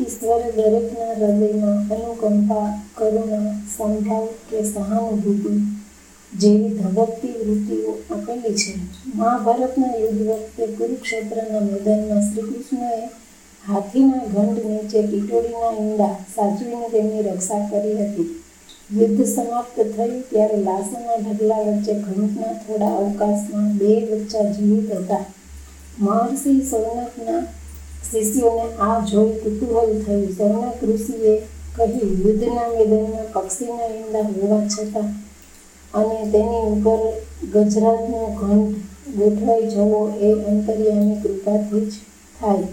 ઈશ્વરે દરેકના હૃદયમાં અનુકંપા, કરુણા સમભાવ કે સહાનુભૂતિ જેવી ધબકતી વૃત્તિઓ આપેલી છે. મહાભારતના યુદ્ધ વખતે કુરુક્ષેત્રના મેદાનમાં શ્રીકૃષ્ણએ હાથીના ઘંટ નીચે ટીટોડીના ઈંડા સાચવીને તેમની રક્ષા કરી હતી. યુદ્ધ સમાપ્ત થયું ત્યારે લાશોના ઢગલા વચ્ચે ઘંટના થોડા અવકાશમાં બે બચ્ચા જીવિત હતા. મહર્ષિ સૌનકના શિષ્યોને આ જોઈ કુતૂહલ થયું. સૌનક ઋષિએ કહ્યું, યુદ્ધના મેદાનમાં પક્ષીના ઈંડા હોવા છતાં અને તેની ઉપર ગજરાતનો ઘંટ ગોઠવાઈ જવો એ અંતરિયાની કૃપાથી જ થાય.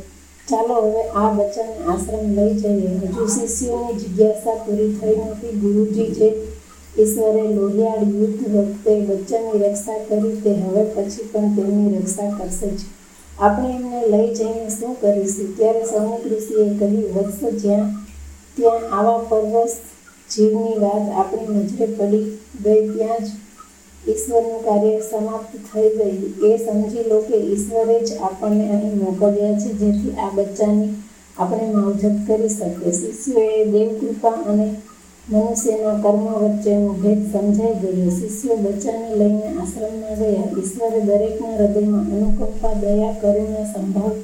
ચાલો હવે આ બચ્ચાને આશ્રમ લઈ જઈએ. હજુ શિષ્યોની જિજ્ઞાસા પૂરી થઈ નથી. ગુરુજી જે ઈશ્વરે લોહિયાળ યુદ્ધ વખતે બચ્ચાની રક્ષા કરી તે હવે પછી પણ તેમની રક્ષા કરશે જ. આપણે એમને લઈ જઈને શું કરીશું? ત્યારે સૌનક ઋષિએ કહ્યું, વત્સ જ્યાં, ત્યાં આવા પરવશ જીવની વાત આપણી નજરે પડી ગઈ, ત્યાં જ ઈશ્વરનું કાર્ય સમાપ્ત થઈ ગયું. એ સમજી લો કે ઈશ્વરે જ આપણને અહીં મોકલ્યા છે, જેથી આ બચ્ચાની આપણે માવજત કરી શકીએ. શિષ્યોએ દેવકૃપા અને મનુષ્યના કર્મ વચ્ચેનો ભેદ સમજાઈ ગયો. શિષ્યો બચ્ચાને લઈને આશ્રમમાં ગયા. ઈશ્વરે દરેકના હૃદયમાં અનુકંપા, દયા કરુણા સંભાવ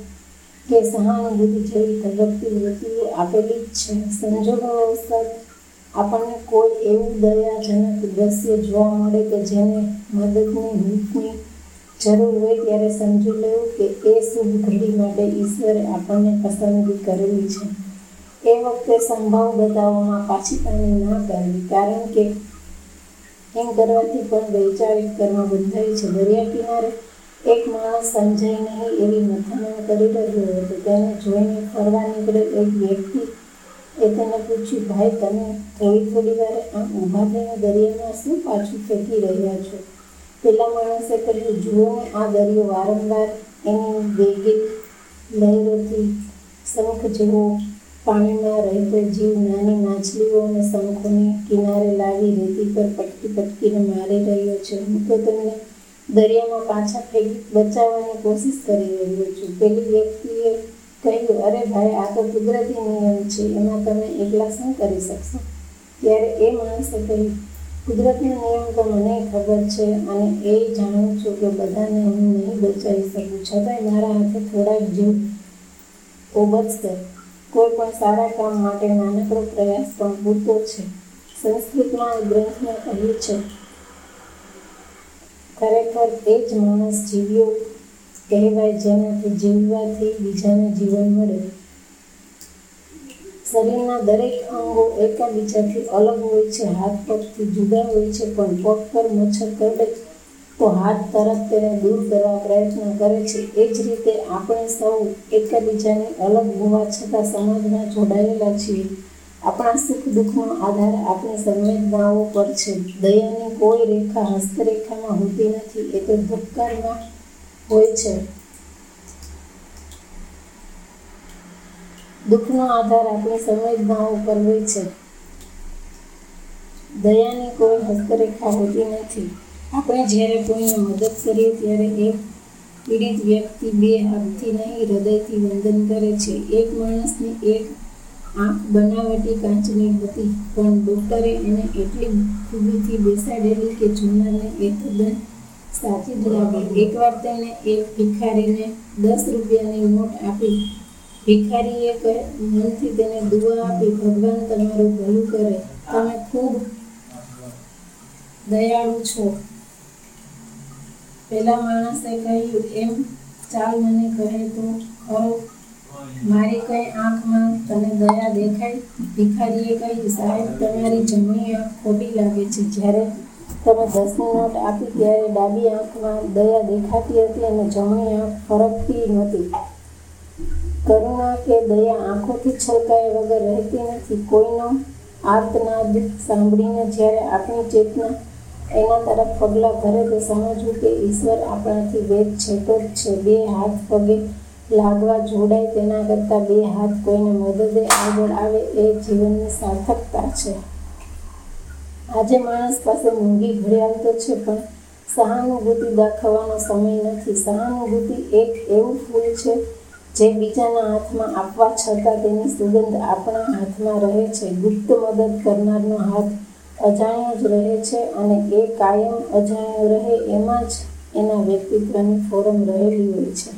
કે સહાનુભૂતિ જેવી ધબકતી વૃત્તિઓ આપેલી જ છે. અવસર આપણને કોઈ એવું દયાજનક દ્રશ્ય જોવા મળે કે જેને મદદની હૂંફની જરૂર હોય ત્યારે સમજી લેવું કે એ શુભ ઘડી માટે ઈશ્વરે આપણને પસંદગી કરેલી છે. એ વખતે સંભાવ પાછી પાણી ના કરવી કારણ કે એમ કરવાથી પણ વૈચારિક કર્મ બંધાય છે દરિયા કિનારે એક માણસ સમજાય નહીં એવી મથામણ કરી રહ્યો હતો. તેને જોઈને ફરવા નીકળે એક વ્યક્તિ એ તેને પૂછ્યું, ભાઈ, તમે થોડી થોડી વાર આમ ઊભા થઈને દરિયામાં શું પાછું ફેંકી રહ્યા છો? પેલા માણસે કહ્યું, જુઓ ને આ દરિયો વારંવાર એની વેગી લહેરોથી શંખ જેવો પાણીમાં રહેતો જીવ નાની માછલીઓ અને શંખોની કિનારે લાવી રેતી પર પટકી પટકીને મારી રહ્યો છે. હું તો તમને દરિયામાં પાછા ફેંકી બચાવવાની કોશિશ કરી રહ્યો છું. પેલી વ્યક્તિએ કહ્યું, અરે ભાઈ, આ તો કુદરતી નિયમ છે. એમાં તમે એકલા શું કરી શકશો? ત્યારે એ માણસે કહ્યું કુદરતનો નિયમ તો મને ખબર છે અને એ જાણું છું કે બધાને હું નહીં બચાવી શકું. છતાંય મારા હાથે થોડાક જીવ તો બચશે કોઈ પણ સારા કામ માટે નાનકડો પ્રયાસ પણ પૂરતો છે. સંસ્કૃતમાં ગ્રંથમાં કહ્યું છે, ખરેખર એ જ માણસ જીવ્યો કહેવાય જેનાથી જીવવાથી બીજાને જીવન મળે. શરીરના દરેક અંગો એકબીજાથી અલગ હોય છે, હાથ પગથી જુદા હોય છે, પણ પગ પર મચ્છર કરડે તો હાથ તરત તેને દૂર કરવા પ્રયત્ન કરે છે. એ જ રીતે આપણે સૌ એકબીજાની અલગ હોવા છતાં સમાજમાં જોડાયેલા છીએ. આપણા સુખ દુઃખનો આધાર આપણી સંવેદનાઓ પર છે. દયાની કોઈ રેખા હસ્તરેખામાં હોતી નથી, એ તો ભૂતકાળમાં હોય છે. દુઃખનો આધાર આપણી સંવેદનાઓ પર હોય છે. દયાની કોઈ હસ્તરેખા હોતી નથી. આપણે જ્યારે કોઈને મદદ કરીએ ત્યારે એક પીડિત વ્યક્તિ બે હાથથી નહીં, હૃદયથી વંદન કરે છે. એક માણસની એક આંખ બનાવટી કાચની હતી, પણ ડૉક્ટરે એને એટલી ખૂબીથી બેસાડેલી કે જુનાને એ તદ્દન સાચી જ લાગી. એકવાર તેણે એક ભિખારીને દસ રૂપિયાની નોટ આપી. ભિખારીએ મનથી તેને દુઆ આપી, ભગવાન તમારું ભલું કરે. તમે ખૂબ દયાળુ છો. પેલા માણસે કહ્યું, એમ ચાલ મને કહે તો ખરો મારી કઈ આંખમાં તને દયા દેખાય? ભિખારીએ કહ્યું, સાહેબ, તમારી જમણી આંખ ખોટી લાગે છે. જ્યારે તમે દસની નોટ આપી ત્યારે ડાબી આંખમાં દયા દેખાતી હતી અને જમણી આંખ ફરકતી નહોતી. કરુણા કે દયા આંખોથી છલકાય વગર રહેતી નથી. કોઈનો આર્તનાદ સાંભળીને જ્યારે આપણી ચેતના એના તરફ પગલાં ભરે તો સમજવું કે ઈશ્વર આપણાથી વેદ છેટો જ છે. બે હાથ પગે લાગવા જોડાય તેના કરતાં બે હાથ કોઈને મદદે આગળ આવે એ જીવનની સાર્થકતા છે. આજે માણસ પાસે મોંઘી ઘડિયાળ તો છે પણ સહાનુભૂતિ દાખવવાનો સમય નથી. સહાનુભૂતિ એક એવું ફૂલ છે જે બીજાના હાથમાં આપવા છતાં તેની સુગંધ આપણા હાથમાં રહે છે. ગુપ્ત મદદ કરનારનો હાથ અજાણ્યો જ રહે છે અને એ કાયમ અજાણ્યો રહે એમાં જ એના વ્યક્તિત્વની ફોરમ રહેલી હોય છે.